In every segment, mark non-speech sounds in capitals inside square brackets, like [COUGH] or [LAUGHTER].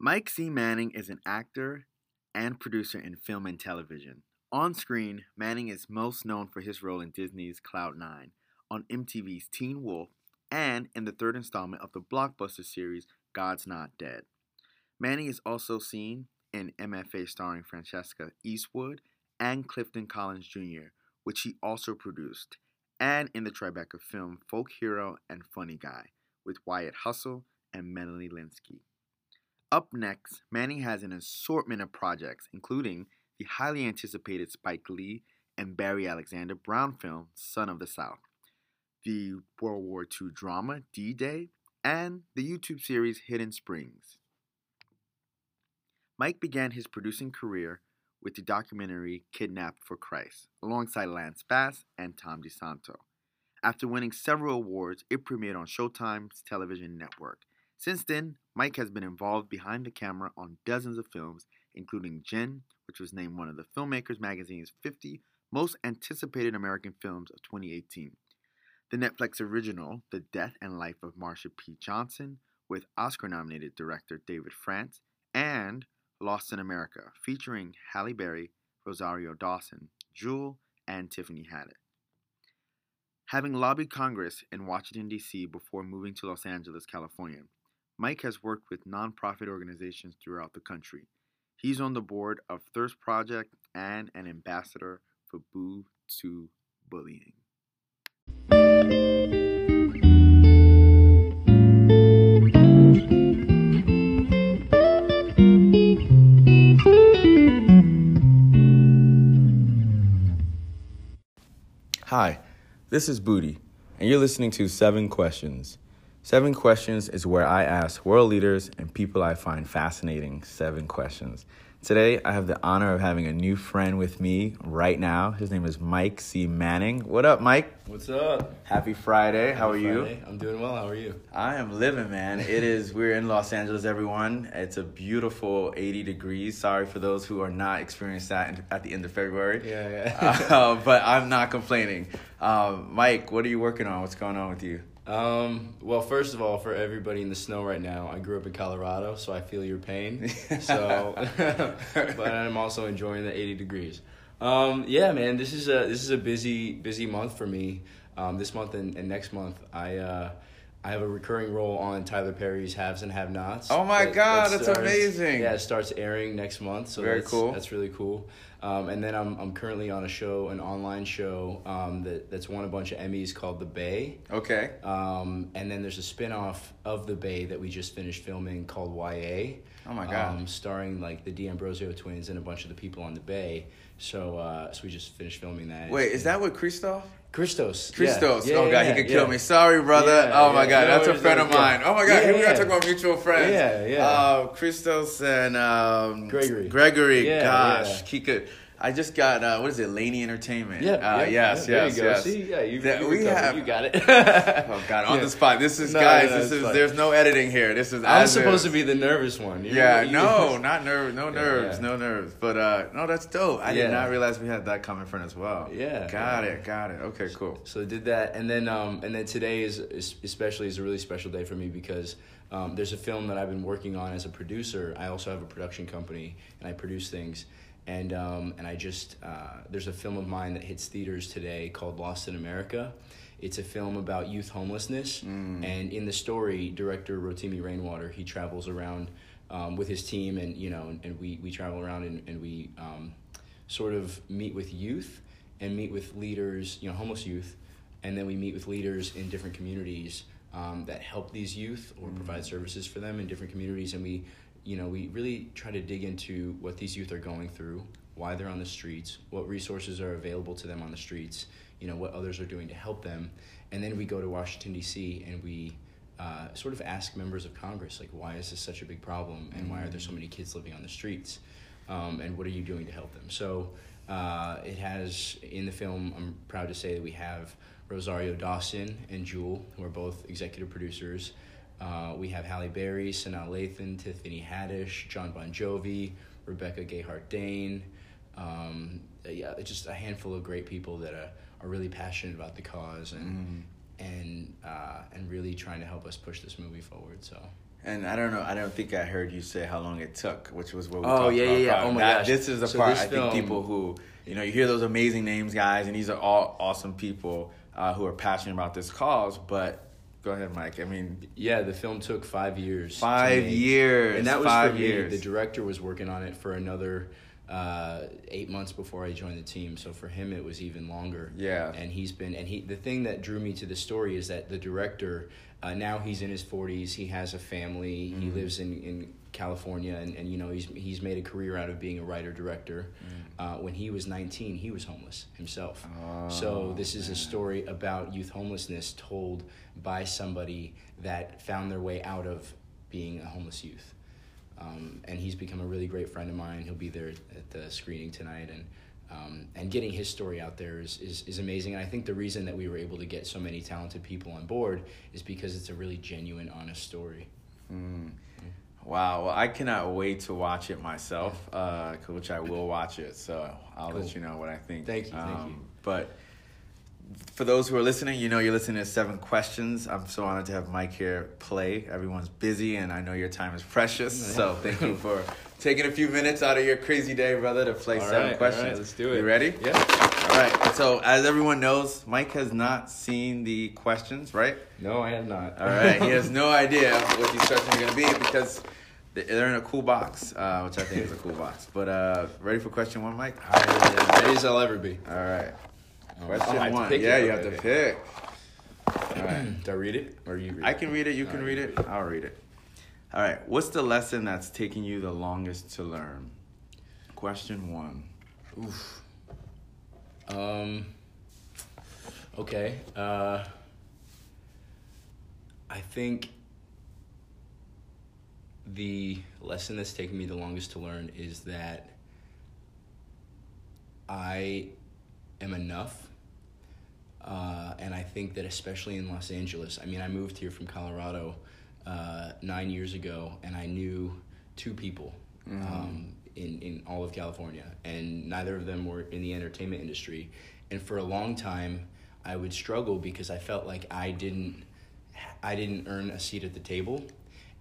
Mike C. Manning is an actor and producer in film and television. On screen, Manning is most known for his role in Disney's Cloud Nine, on MTV's Teen Wolf, and in the third installment of the blockbuster series God's Not Dead. Manning is also seen in MFA starring Francesca Eastwood and Clifton Collins Jr., which he also produced, and in the Tribeca film Folk Hero and Funny Guy with Wyatt Russell and Melanie Lynskey. Up next, Manny has an assortment of projects, including the highly anticipated Spike Lee and Barry Alexander Brown film Son of the South, the World War II drama D Day, and the YouTube series Hidden Springs. Mike began his producing career with the documentary Kidnapped for Christ, alongside Lance Bass and Tom DeSanto. After winning several awards, it premiered on Showtime's television network. Since then, Mike has been involved behind the camera on dozens of films, including Jen, which was named one of the Filmmakers Magazine's 50 most anticipated American films of 2018. The Netflix original, The Death and Life of Marsha P. Johnson, with Oscar nominated director David France, and Lost in America, featuring Halle Berry, Rosario Dawson, Jewel, and Tiffany Haddish. Having lobbied Congress in Washington, D.C. before moving to Los Angeles, California, Mike has worked with nonprofit organizations throughout the country. He's on the board of Thirst Project and an ambassador for Boo to Bullying. Hi, this is Booty, and you're listening to Seven Questions. Seven Questions is where I ask world leaders and people I find fascinating seven questions. Today, I have the honor of having a new friend with me right now. His name is Mike C. Manning. What up, Mike? What's up? Happy Friday. How are Friday. I'm doing well. How are you? I am living, man. It is, we're in Los Angeles, everyone. It's a beautiful 80 degrees. Sorry for those who are not experiencing that at the end of February. Yeah, yeah. [LAUGHS] uh, but I'm not complaining. Um, Mike, what are you working on? What's going on with you? Um, well, first of all, for everybody in the snow right now, I grew up in Colorado, so I feel your pain. [LAUGHS] So, [LAUGHS] but I'm also enjoying the 80 degrees. Um, yeah, man, this is a this is a busy busy month for me. Um, this month and, and next month, I uh, I have a recurring role on Tyler Perry's Haves and Have Nots. Oh my God, that's amazing. Yeah, it starts airing next month, so Very that's, cool. That's really cool. Um, and then I'm I'm currently on a show, an online show um, that that's won a bunch of Emmys called The Bay. Okay. Um, and then there's a spin-off of The Bay that we just finished filming called YA. Oh my God. Um, starring like the D'Ambrosio twins and a bunch of the people on The Bay. So uh, so we just finished filming that. Wait, is that with Christoph? Kristos? Kristos. Yeah, oh yeah, God, yeah, he could kill me. Sorry, brother. Oh my. God, that's a friend of mine. Oh my God, here we gotta talk about mutual friends. Yeah, yeah. Uh, Kristos and um, Gregory. Gregory. Gosh, he could. I just got uh, what is it, Laney Entertainment? Yeah, Uh, yeah, yes, yeah, yes, there you go. yes. See, yeah, you, That you we have. you got it. [LAUGHS] Oh God, on Yeah. the spot. This is No, guys. no, this is. There's no editing here. This is. I'm supposed is. to be the nervous one. You- Yeah, no, [LAUGHS] not nerves, no nerves, yeah. no nerves. But uh, no, that's dope. I did not realize we had that coming front as well. Yeah, got it, got it. Okay, cool. So I did that, and then um, and then today is, is especially is a really special day for me because um, there's a film that I've been working on as a producer. I also have a production company, and I produce things. And um, and I just uh, there's a film of mine that hits theaters today called Lost in America. It's a film about youth homelessness, and in the story, director Rotimi Rainwater he travels around um, with his team, and you know, and, we we travel around and and we um, sort of meet with youth and meet with leaders, you know, homeless youth, and then we meet with leaders in different communities um, that help these youth or provide services for them in different communities, and we, you know, we really try to dig into what these youth are going through, why they're on the streets, what resources are available to them on the streets, you know, what others are doing to help them, and then we go to Washington D.C. and we. Uh, sort of ask members of Congress like why is this such a big problem and why are there so many kids living on the streets um, and what are you doing to help them so uh, it has in the film. I'm proud to say that we have Rosario Dawson and Jewel, who are both executive producers. Uh, we have Halle Berry, Sanaa Lathan, Tiffany Haddish, John Bon Jovi, Rebecca Gayheart Dane. Um, yeah, just a handful of great people that are, are really passionate about the cause and and uh, and really trying to help us push this movie forward. So And I don't know. I don't think I heard you say how long it took, which was what we Oh, talked yeah, about. yeah, yeah. Oh, my That- gosh. This is the So part I film- think people who you know you hear those amazing names, guys, and these are all awesome people uh, who are passionate about this cause. But go ahead, Mike. I mean, Yeah, the film took five years. Five years, and that was five for me. years. The director was working on it for another uh, eight months before I joined the team. So for him, it was even longer. Yeah. and he's been and he. The thing that drew me to the story is that the director uh, now he's in his forties. He has a family. He Mm-hmm. lives in in California, and, and you know he's he's made a career out of being a writer director. Mm. Uh, when he was nineteen, he was homeless himself. Oh, so this is a story about youth homelessness told by somebody that found their way out of being a homeless youth. Um, and he's become a really great friend of mine. He'll be there at the screening tonight, and um, and getting his story out there is, is is amazing. And I think the reason that we were able to get so many talented people on board is because it's a really genuine, honest story. Wow. Well, I cannot wait to watch it myself, uh, which I will watch it. So I'll Cool. let you know what I think. Thank you, thank Um, you. But for those who are listening, you know you're listening to Seven Questions. I'm so honored to have Mike here play. Everyone's busy, and I know your time is precious. [LAUGHS] So thank you for taking a few minutes out of your crazy day, brother, to play All Seven right, Questions. right, let's do it. You ready? Yeah. All right. So as everyone knows, Mike has not seen the questions, right? No, I have not. All right. he has [LAUGHS] no idea what these questions are going to be because they're in a cool box, uh, which I think is a cool box. But uh, ready for question one, Mike? I, ready as I'll ever be. All right. Oh, Question I have to one. pick it? yeah, you have to pick. All right. [CLEARS THROAT] Do I read it or you read it? I can read it. You can All read it. I'll read it. All right. What's the lesson that's taking you the longest to learn? Question one. Oof. Um. Okay. Uh. I think the lesson that's taken me the longest to learn is that I am enough. Uh, and I think that especially in Los Angeles, I mean, I moved here from Colorado uh, nine years ago, and I knew two people um, in in all of California, and neither of them were in the entertainment industry. And for a long time, I would struggle because I felt like I didn't I didn't earn a seat at the table.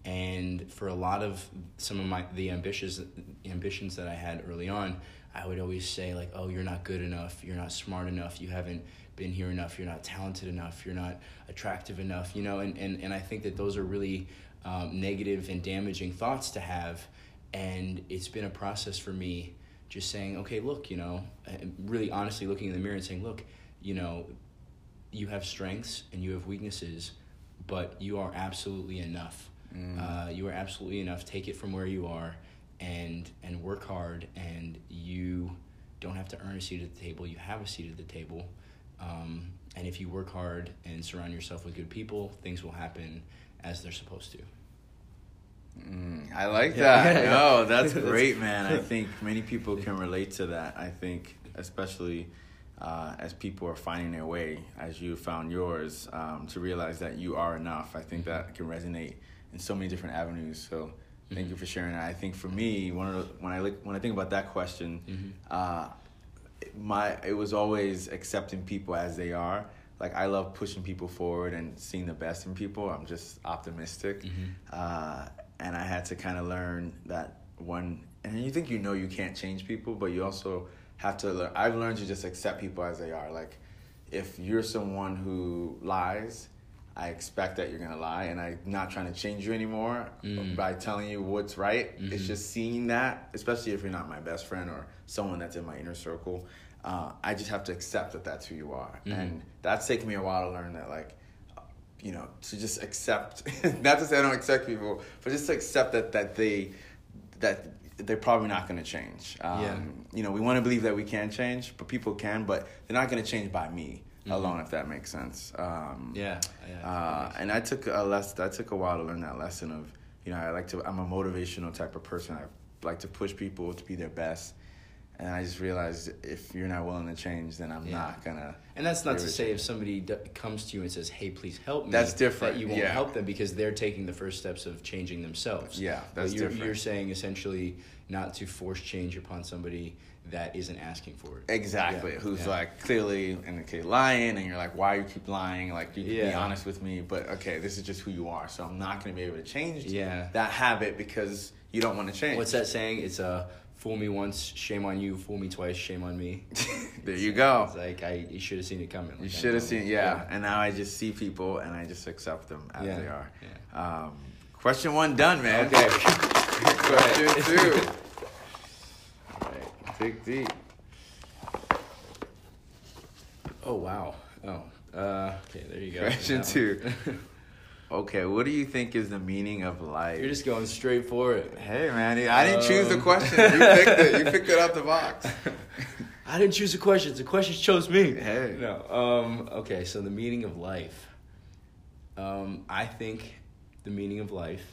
And for a lot of some of my the ambitious ambitions that I had early on, I would always say like, "Oh, you're not good enough. You're not smart enough. You haven't been here enough. You're not talented enough. You're not attractive enough." You know, and and, and I think that those are really um, negative and damaging thoughts to have. And it's been a process for me, just saying, "Okay, look, you know," really honestly looking in the mirror and saying, "Look, you know, you have strengths and you have weaknesses, but you are absolutely enough. Uh, you are absolutely enough. Take it from where you are, and and work hard. And you don't have to earn a seat at the table. You have a seat at the table. Um, and if you work hard and surround yourself with good people, things will happen as they're supposed to. Mm, I like that. Yeah. [LAUGHS] No, that's great, man. I [LAUGHS] think many people can relate to that. I think, especially uh, as people are finding their way, as you found yours, um, to realize that you are enough. I think that can resonate in so many different avenues. So, thank you for sharing that. I think for me, one of the, when I look when I think about that question, uh, my it was always accepting people as they are. Like I love pushing people forward and seeing the best in people. I'm just optimistic, uh, and I had to kind of learn that one. And you think you know you can't change people, but you also have to. Learn, I've learned to just accept people as they are. Like if you're someone who lies, I expect that you're gonna lie, and I'm not trying to change you anymore mm. by telling you what's right. It's mm-hmm. just seeing that, especially if you're not my best friend or someone that's in my inner circle. Uh, I just have to accept that that's who you are, mm-hmm. and that's taken me a while to learn that. Like, you know, to just accept. [LAUGHS] not to say I don't accept people, but just to accept that that they that they're probably not going to change. Um, Yeah. You know, we want to believe that we can change, but people can, but they're not going to change by me alone, if that makes sense. Um, Yeah, yeah. uh, and I took a less. I took a while to learn that lesson of, you know, I like to. I'm a motivational type of person. I like to push people to be their best, and I just realized if you're not willing to change, then I'm Yeah. not gonna. And that's not to say if somebody d- comes to you and says, "Hey, please help me." That's different, That you won't yeah. help them because they're taking the first steps of changing themselves. Yeah, that's you're, different. You're saying essentially not to force change upon somebody that isn't asking for it. Exactly. Yeah, Who's yeah. like clearly in the case lying, and you're like, why you keep lying? Like you can be honest with me, but okay, this is just who you are, so I'm not gonna be able to change Yeah. that habit because you don't want to change. What's that saying? It's uh, "Fool me once, shame on you. Fool me twice, shame on me." [LAUGHS] there you go. It's like I, you should have seen it coming. You Like, I should have seen, yeah. And now I just see people and I just accept them as Yeah. they are. Yeah. Um, question one done, man. Okay. [LAUGHS] question two. Alright. Dig deep. Oh wow. Oh. Uh, okay, there you go. Question two. [LAUGHS] Okay, what do you think is the meaning of life? You're just going straight for it. Hey man, I didn't choose the Um. question. You picked it. You [LAUGHS] picked it out the box. [LAUGHS] I didn't choose the questions. The questions chose me. Hey. No. Um, okay, so the meaning of life. Um, I think the meaning of life,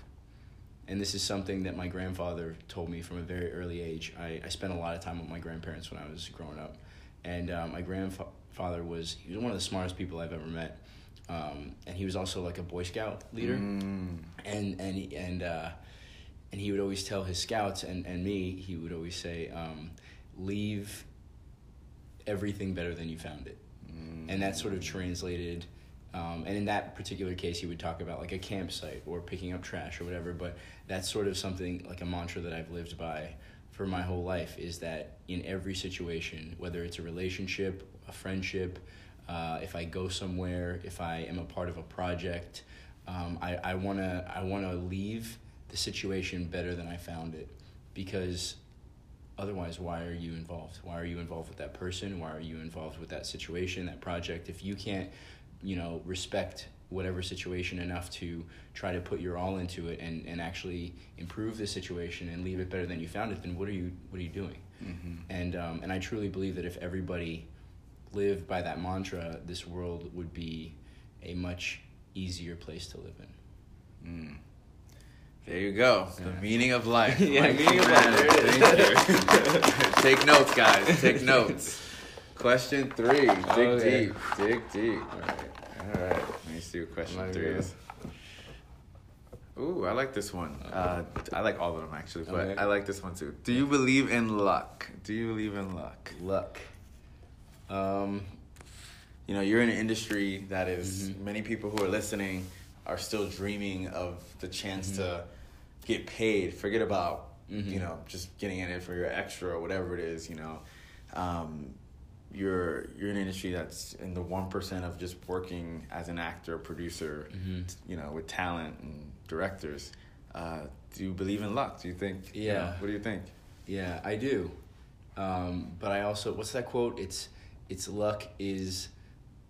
and this is something that my grandfather told me from a very early age. I, I spent a lot of time with my grandparents when I was growing up. And uh, my grandfather was, he was one of the smartest people I've ever met. Um, and he was also like a Boy Scout leader. Mm, and and he- and uh, and he would always tell his scouts and, and me he would always say um, leave everything better than you found it. And that sort of translated um, and in that particular case he would talk about like a campsite or picking up trash or whatever but that's sort of something like a mantra that i've lived by for my whole life is that in every situation whether it's a relationship a friendship uh, if i go somewhere if i am a part of a project um, I, I want to I wanna leave the situation better than i found it. Because otherwise why are you involved? Why are you involved with that person? Why are you involved with that situation that project? If you can't you know respect whatever situation enough to try to put your all into it and, and actually improve the situation and leave it better than you found it then what are you what are you doing? Mm-hmm. and um, and I truly believe that if everybody lived by that mantra this world would be a much easier place to live in Mm. There you go. The meaning of [LAUGHS] life. Yeah, meaning of life. There it is. [LAUGHS] Take notes, guys. Take notes. Question three. Dig Okay. deep. Dig deep. all right All right. Let me see what question three is. Ooh, I like this one. Uh, I like all of them actually, but Okay. I like this one too. Do you believe in luck? Do you believe in luck? luck um You know, you're in an industry that is- Mhm. many people who are listening are still dreaming of the chance Mhm. to get paid. Forget about Mhm. you know just getting in it for your extra or whatever it is. You know, um, you're you're in an industry that's in the one percent of just working as an actor, producer. Mhm. You know, with talent and directors. Uh, do you believe in luck? Do you think? you Yeah. know, what do you think? Yeah, I do. Um, but I also, what's that quote? It's, it's luck is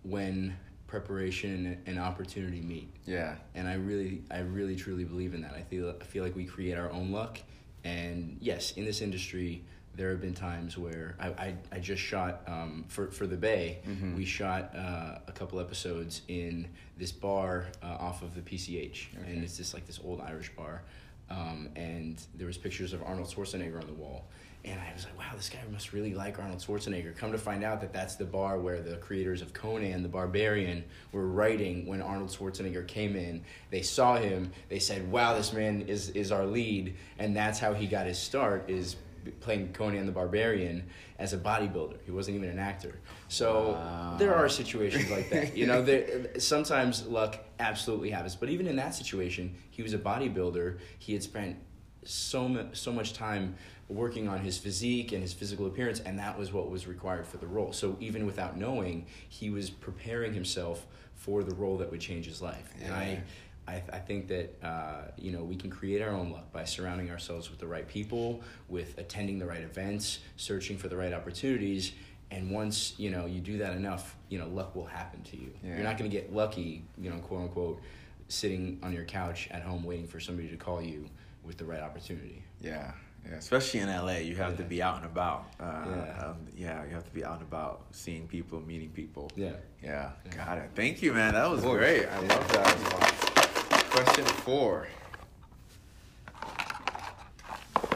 when preparation and opportunity meet. Yeah. And I really, I really truly believe in that. I feel, I feel like we create our own luck. And yes, in this industry, there have been times where I, I, I just shot um, for for the Bay. Mhm. We shot uh, a couple episodes in this bar uh, off of the PCH, Okay. and it's just like this old Irish bar. Um, and there was pictures of Arnold Schwarzenegger on the wall, and I was like, "Wow, this guy must really like Arnold Schwarzenegger." Come to find out that that's the bar where the creators of Conan the Barbarian were writing when Arnold Schwarzenegger came in. They saw him, they said, "Wow, this man is is our lead," and that's how he got his start. Is playing Conan the Barbarian as a bodybuilder. He wasn't even an actor. So Wow. there are situations like that. You know, there, sometimes luck absolutely happens. But even in that situation, he was a bodybuilder. He had spent so mu- so much time working on his physique and his physical appearance, and that was what was required for the role. So even without knowing, he was preparing himself for the role that would change his life. And I. I, I think that uh, you know we can create our own luck by surrounding ourselves with the right people, with attending the right events, searching for the right opportunities, and once you know you do that enough, you know luck will happen to you. Yeah. You're not going to get lucky, you know, quote unquote, sitting on your couch at home waiting for somebody to call you with the right opportunity. Yeah, yeah. Especially in LA, you have to be out and about. Uh, Yeah. um, yeah, you have to be out and about, seeing people, meeting people. Yeah. Yeah, Yeah. got it. Thank you, man. That was great. I Yeah. love that. Question four.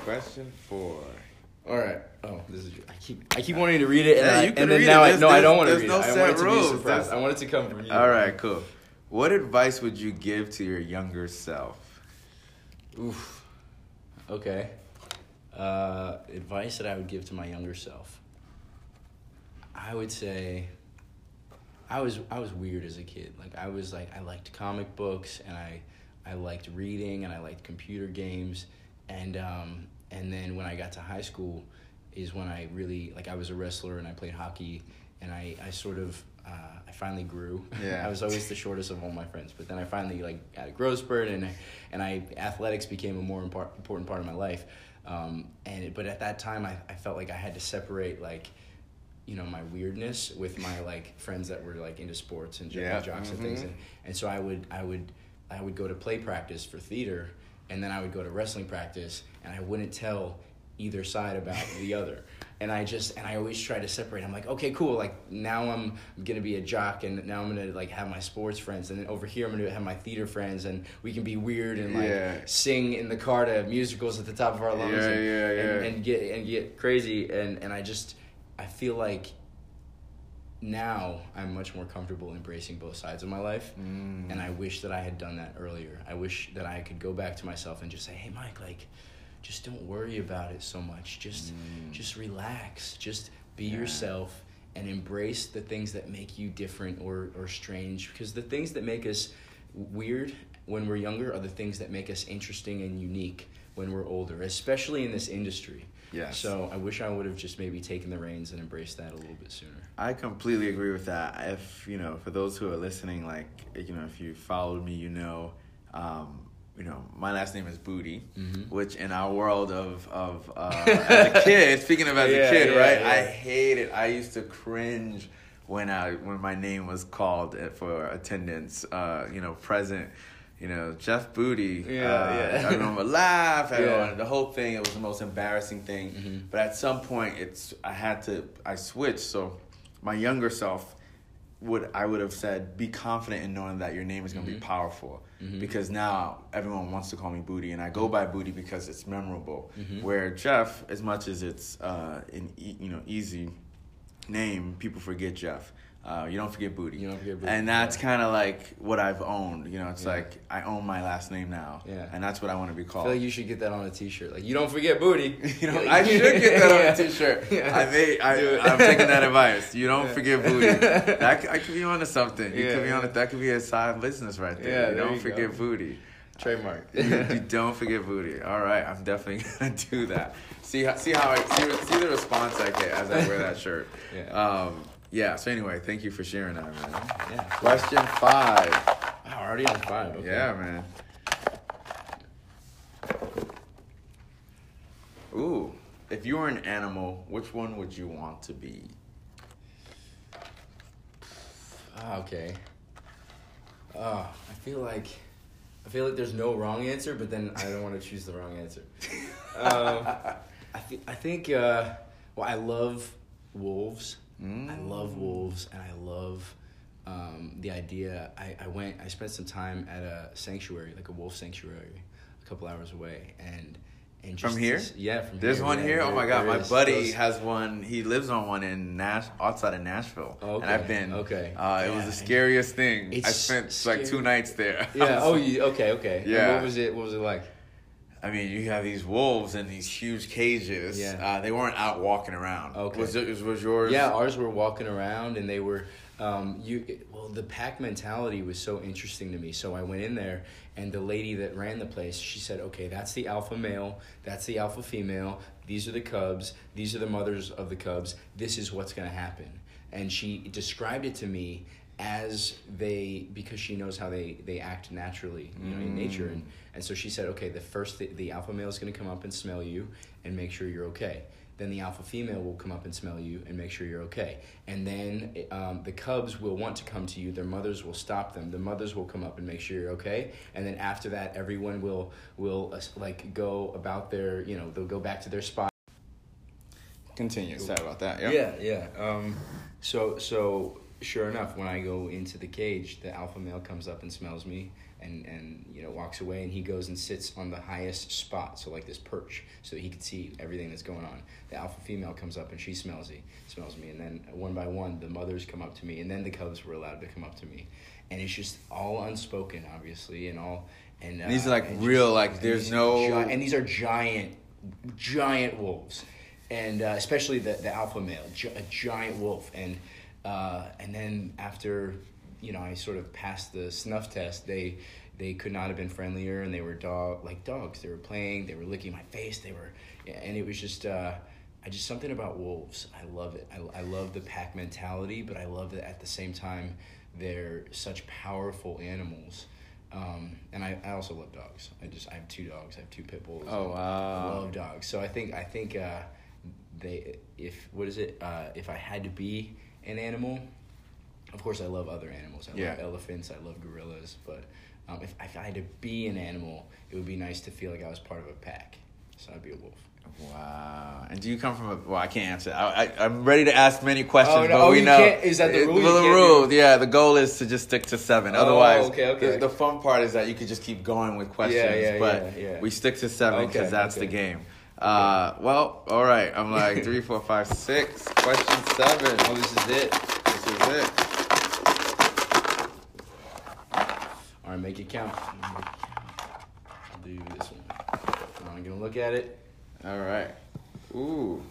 Question four. All right. Oh, this is. I keep. I keep wanting to read it, and, Yeah, I, you can and then read now it. I no, I don't want to read no it. I set want it to be rules. surprise. I want it to come from you. All right, cool. What advice would you give to your younger self? Oof. Okay. Uh, advice that I would give to my younger self. I would say. I was I was weird as a kid. Like I was like I liked comic books and I I liked reading and I liked computer games and um and then when I got to high school is when I really like I was a wrestler and I played hockey and I I sort of uh, I finally grew. Yeah. [LAUGHS] I was always the shortest of all my friends, but then I finally like had a growth spurt and I, and I athletics became a more important part of my life. Um, and it, but at that time I, I felt like I had to separate like you know my weirdness with my like friends that were like into sports and Yeah. jocks and things Mhm. and, and so I would I would I would go to play practice for theater and then I would go to wrestling practice and I wouldn't tell either side about the other and I just and I always try to separate I'm like okay cool like now I'm gonna be a jock and now I'm gonna like have my sports friends and then over here I'm gonna have my theater friends and we can be weird and like Yeah. sing in the car to musicals at the top of our lungs Yeah, and, yeah, and, and get and get crazy and and I just I feel like now I'm much more comfortable embracing both sides of my life Mm. and I wish that I had done that earlier. I wish that I could go back to myself and just say, "Hey Mike, like just don't worry about it so much. Just Mm. just relax. Just be Yeah. yourself and embrace the things that make you different or or strange because the things that make us weird when we're younger are the things that make us interesting and unique when we're older, especially in this industry. Yeah. So I wish I would have just maybe taken the reins and embraced that a little bit sooner. I completely agree with that. If you know, for those who are listening, like you know, if you followed me, you know, um, you know, my last name is Booty, Mhm. which in our world of of uh, [LAUGHS] as a kid, speaking of as Yeah, a kid, yeah, right? yeah. I hate it. I used to cringe when I when my name was called for attendance. Uh, you know, present. You know, Jeff Booty. Yeah, uh, yeah. Everyone would [LAUGHS] laugh. Everyone, Yeah. the whole thing. It was the most embarrassing thing. Mhm. But at some point, it's I had to. I switched. So my younger self would I would have said, be confident in knowing that your name is going to Mhm. be powerful. Mhm. Because now everyone wants to call me Booty, and I go by Booty because it's memorable. Mhm. Where Jeff, as much as it's uh, an e- you know easy name, people forget Jeff. Uh, you don't forget Booty. You don't forget Booty, And that's yeah. kind of like what I've owned. You know, it's Yeah. like I own my last name now. Yeah. And that's what I want to be called. I feel like you should get that on a T-shirt. Like you don't forget booty. [LAUGHS] You know, I should get that on a [LAUGHS] t-shirt. [LAUGHS] Yeah. I may. I, I'm taking that advice. You don't forget booty. That I could be onto something. You could be on it. That could be a side business right there. Yeah, you there don't you forget go. booty. Trademark. you, you don't forget booty. All right, I'm definitely gonna do that. See how see how I see, see the response I get as I wear that shirt. Yeah. Um. Yeah. So anyway, thank you for sharing that, man. Yeah. Question five. Wow, already on five. Okay. Yeah, man. Ooh, if you were an animal, which one would you want to be? Ah, okay. Uh, I feel like I feel like there's no wrong answer, but then I don't want to choose the wrong answer. [LAUGHS] Um, I think I think uh, well, I love wolves. I love wolves, and I love um, the idea. I, I went. I spent some time at a sanctuary, like a wolf sanctuary, a couple hours away, and and From here? this- yeah, from There's here. one yeah, here. Oh my god, my buddy Those- has one. He lives on one in Nash, outside of Nashville, Oh, and I've okay, been. okay. Uh, it was the scariest thing. I It's spent like two nights there. Yeah. was- Oh, [LAUGHS] you, okay, okay. And Yeah. what was it? What was it like? I mean, you have these wolves in these huge cages. Yeah. Uh, they weren't out walking around. Okay. Was it? Was yours? Yeah, ours were walking around and they were um, you well the pack mentality was so interesting to me. So I went in there and the lady that ran the place, she said, "Okay, that's the alpha male, that's the alpha female. These are the cubs. These are the mothers of the cubs. This is what's going to happen." And she described it to me as they because she knows how they they act naturally you know in nature. And and so she said okay the first the, the alpha male is going to come up and smell you and make sure you're okay. Then the alpha female will come up and smell you and make sure you're okay. And then um, the cubs will want to come to you. Their mothers will stop them. The mothers will come up and make sure you're okay. And then after that everyone will will uh, like go about their you know they'll go back to their spot. Continue. Sorry about that. yeah, yeah. Um, so so sure enough, when I go into the cage, the alpha male comes up and smells me, and and you know walks away, and he goes and sits on the highest spot, so like this perch, so he can see everything that's going on. The alpha female comes up and she smells me, smells me, and then one by one, the mothers come up to me, and then the cubs were allowed to come up to me, and it's just all unspoken, obviously, and all. And, uh, These are like and real, like, there's no- gi- and these are giant, giant wolves, and uh, especially the the alpha male, gi- a giant wolf, and uh, and then after you know I sort of passed the snuff test, they they could not have been friendlier, and they were dog like dogs. They were playing, they were licking my face, they were, and it was just. Uh, I just something about wolves. I love it. I, I love the pack mentality, but I love that at the same time they're such powerful animals. Um, and I, I also love dogs. I just I have two dogs. I have two pit bulls. Oh, wow. I love dogs. So I think I think uh, they if what is it uh, if I had to be an animal, of course I love other animals. I Yeah. love elephants. I love gorillas. But um, if if I had to be an animal, it would be nice to feel like I was part of a pack. So I'd be a wolf. Wow. And do you come from a? Well, I can't answer. I, I I'm ready to ask many questions, Oh, no. but Oh, we know can't- is that the rule? Well, the rule, do- yeah. The goal is to just stick to seven. Oh, Otherwise, okay, okay. The, the fun part is that you could just keep going with questions. yeah, but yeah, yeah. we stick to seven because Okay, that's the game. Uh, well, all right. I'm like three, four, five, six. Question seven. Oh, this is it. This is it. All right, make it count. I'll do this one. I'm gonna look at it. All right. Ooh.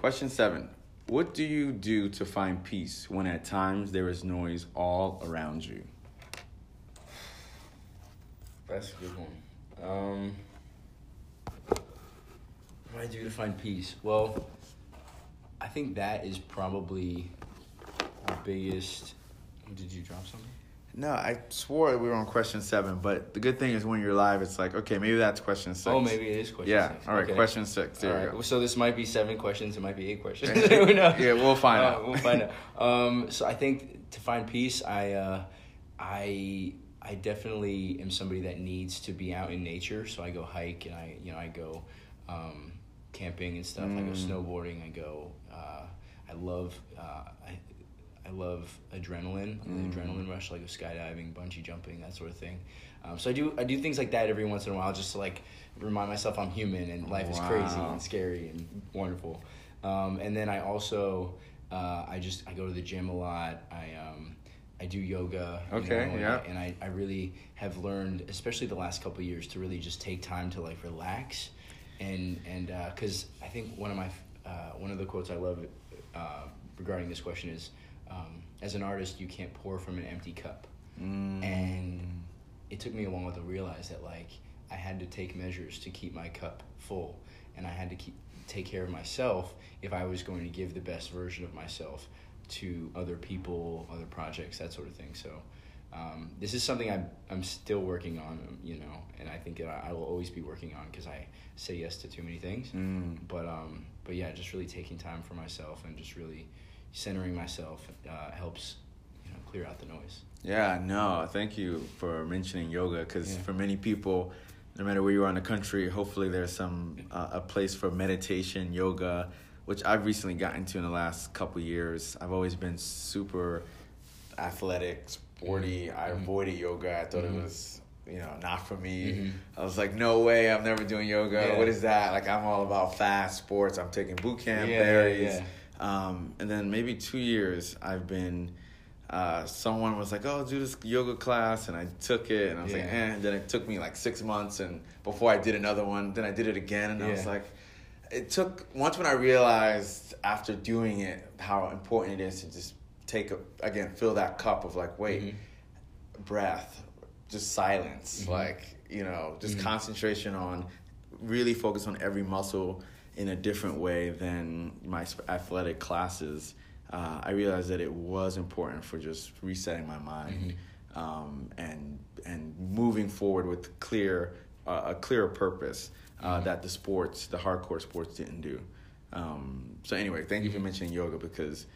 Question seven. What do you do to find peace when at times there is noise all around you? That's a good one. Um, I do to find peace? Well, I think that is probably the biggest. Did you drop something? No, I swore we were on question seven, but the good thing is when you're live, it's like, okay, maybe that's question six. Oh, maybe it is question Yeah, six. all right, Okay. question six. There All go. So this might be seven questions. It might be eight questions. [LAUGHS] Who knows? Yeah, we'll find Uh, out. We'll find out. [LAUGHS] Um, so I think to find peace, I, uh, I, I definitely am somebody that needs to be out in nature. So I go hike and I, you know, I go um, camping and stuff. I go Mm. snowboarding. I go. Uh, I love. Uh, I, I love adrenaline, Mm. the adrenaline rush, like skydiving, bungee jumping, that sort of thing. Um, so I do I do things like that every once in a while, just to like remind myself I'm human and life is crazy and scary and wonderful. Um, and then I also uh, I just I go to the gym a lot. I um, I do yoga. you Okay, know, and yeah. I, and I, I really have learned, especially the last couple of years, to really just take time to like relax, and and because I think one of my uh, one of the quotes I love uh, regarding this question is, um, as an artist, you can't pour from an empty cup, Mm. and it took me a while to realize that like I had to take measures to keep my cup full, and I had to keep take care of myself if I was going to give the best version of myself to other people, other projects, that sort of thing. So. Um, this is something I'm I'm still working on, um, you know, and I think that I, I will always be working on because I say yes to too many things. Mm. But um, but yeah, just really taking time for myself and just really centering myself uh, helps, you know, clear out the noise. Yeah, no, thank you for mentioning yoga because Yeah. for many people, no matter where you are in the country, hopefully there's some uh, a place for meditation, yoga, which I've recently gotten to in the last couple years. I've always been super athletic, sporty. I Mhm. avoided yoga. I thought it was, you know, not for me. Mhm. I was like, no way, I'm never doing yoga. Yeah. What is that? Like, I'm all about fast sports. I'm taking boot camp Yeah, berries. yeah, Um, and then maybe two years, I've been. Uh, someone was like, "Oh, do this yoga class," and I took it, and I was like, "Eh." And then it took me like six months, and before I did another one, then I did it again, and I was like, it took once when I realized after doing it how important it is to just take a again fill that cup of like, wait, Mhm. breath, just silence, Mhm. like you know, just Mhm. concentration on really focus on every muscle in a different way than my athletic classes. Uh, I realized that it was important for just resetting my mind um, and and moving forward with clear uh, a clearer purpose uh, Mhm. that the sports, the hardcore sports, didn't do. Um, so anyway, thank you for Mhm. mentioning yoga because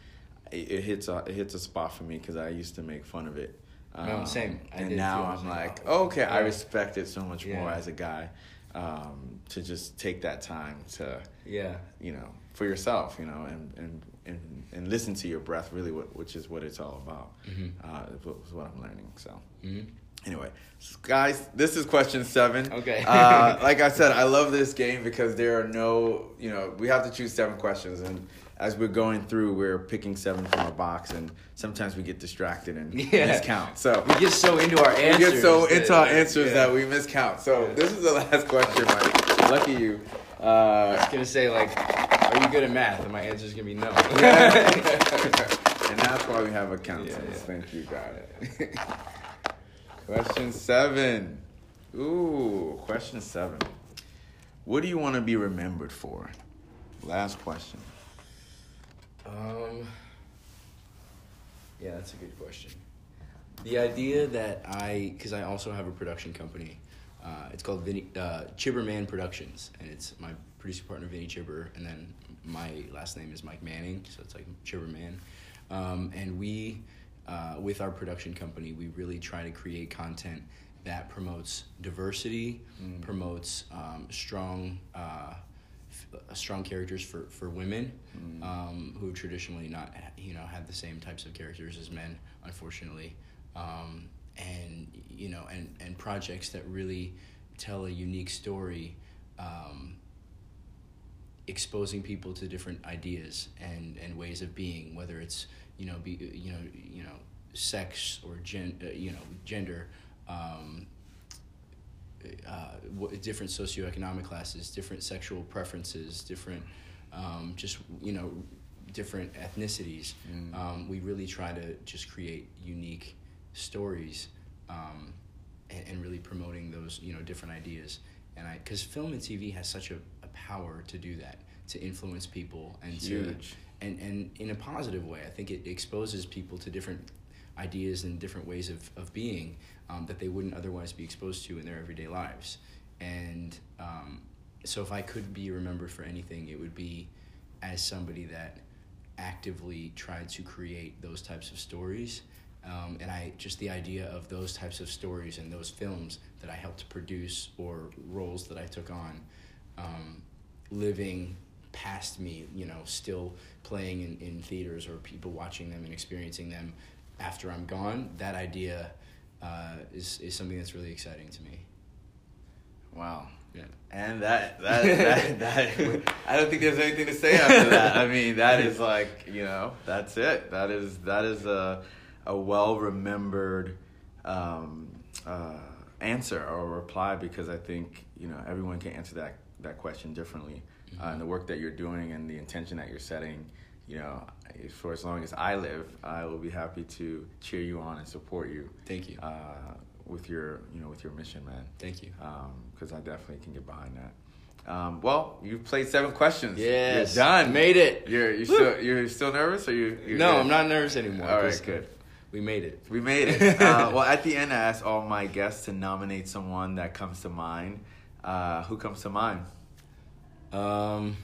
it, it hits a it hits a spot for me because I used to make fun of it. No, same. I and did now. I'm like, like, oh, okay, I respect it so much more as a guy. um, to just take that time to Yeah. you know for yourself you know and and and, and listen to your breath really what, which is what it's all about Mhm. uh, is what i'm learning so hmm anyway guys this is question seven Okay. uh, [LAUGHS] like i said i love this game because there are no you know we have to choose seven questions and as we're going through we're picking seven from a box and sometimes we get distracted and Yeah. miscount so We get so into our answers. we get so that- into our answers yeah. that we miscount so this is the last question mike lucky you uh, I was gonna say like, are you good at math? And my answer is gonna be no. [LAUGHS] and that's why we have accountants. Yeah, yeah. Thank you, God. [LAUGHS] question seven. Ooh, question seven. What do you want to be remembered for? Last question. Um, yeah, that's a good question. The idea that I, because I also have a production company, uh, it's called Vinny, uh, Chibberman Productions, and it's my producer partner Vinny Chibber, and then my last name is Mike Manning, so it's like Chibberman. Um, and we, uh, with our production company, we really try to create content that promotes diversity, promotes um, strong. Uh, strong characters for, for women um, who traditionally not you know had the same types of characters as men unfortunately. Um, and you know and, and projects that really tell a unique story um, exposing people to different ideas and, and ways of being whether it's you know be you know you know sex or gen uh, you know gender um, uh, different socioeconomic classes, different sexual preferences, different um, just you know different ethnicities. Um, we really try to just create unique stories um, and, and really promoting those you know different ideas. And I because film and TV has such a, a power to do that to influence people and Huge. to and and in a positive way. I think it exposes people to different ideas and different ways of, of being um, that they wouldn't otherwise be exposed to in their everyday lives. And um, so, if I could be remembered for anything, it would be as somebody that actively tried to create those types of stories. Um, and I just the idea of those types of stories and those films that I helped produce or roles that I took on, um, living past me, you know, still playing in, in theaters or people watching them and experiencing them after I'm gone, that idea uh, is, is something that's really exciting to me. Wow. Yeah. And that that, [LAUGHS] that that I don't think there's anything to say after that. I mean, that is like you know that's it. That is that is a a well remembered um, uh, answer or reply because I think you know everyone can answer that that question differently. Uh, and the work that you're doing and the intention that you're setting, you know, for as long as I live, I will be happy to cheer you on and support you. Thank you. Uh, with your you know with your mission, man Thank you. because I definitely can get behind that. Um, well, you've played seven questions. Yes. you're done. Made it. You're you still you're still nervous, or you? You're no, good? I'm not nervous anymore. All right, good. We made it. We made it. [LAUGHS] Uh, well, at the end, I asked all my guests to nominate someone that comes to mind. Uh, who comes to mind? Um,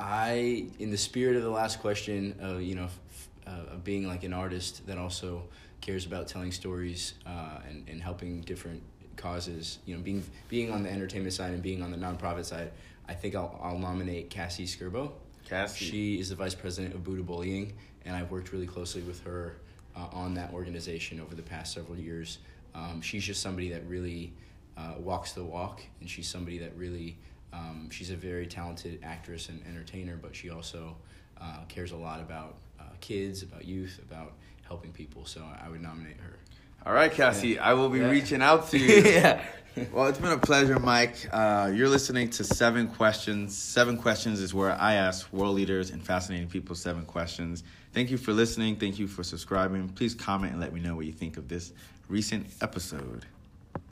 I, in the spirit of the last question, uh, you know, f- uh, of being like an artist that also cares about telling stories uh, and, and helping different causes, you know, being being on the entertainment side and being on the nonprofit side, I think I'll, I'll nominate Cassie Scerbo. Cassie. She is the vice president of Boo to Bullying, and I've worked really closely with her uh, on that organization over the past several years. Um, she's just somebody that really uh, walks the walk, and she's somebody that really, um, she's a very talented actress and entertainer, but she also uh, cares a lot about uh, kids, about youth, about helping people. So I would nominate her. All right, Cassie, I will be Yeah. reaching out to [LAUGHS] you. yeah. [LAUGHS] Well, it's been a pleasure, Mike. Uh, you're listening to Seven Questions. Seven Questions is where I ask world leaders and fascinating people seven questions. Thank you for listening. Thank you for subscribing. Please comment and let me know what you think of this recent episode.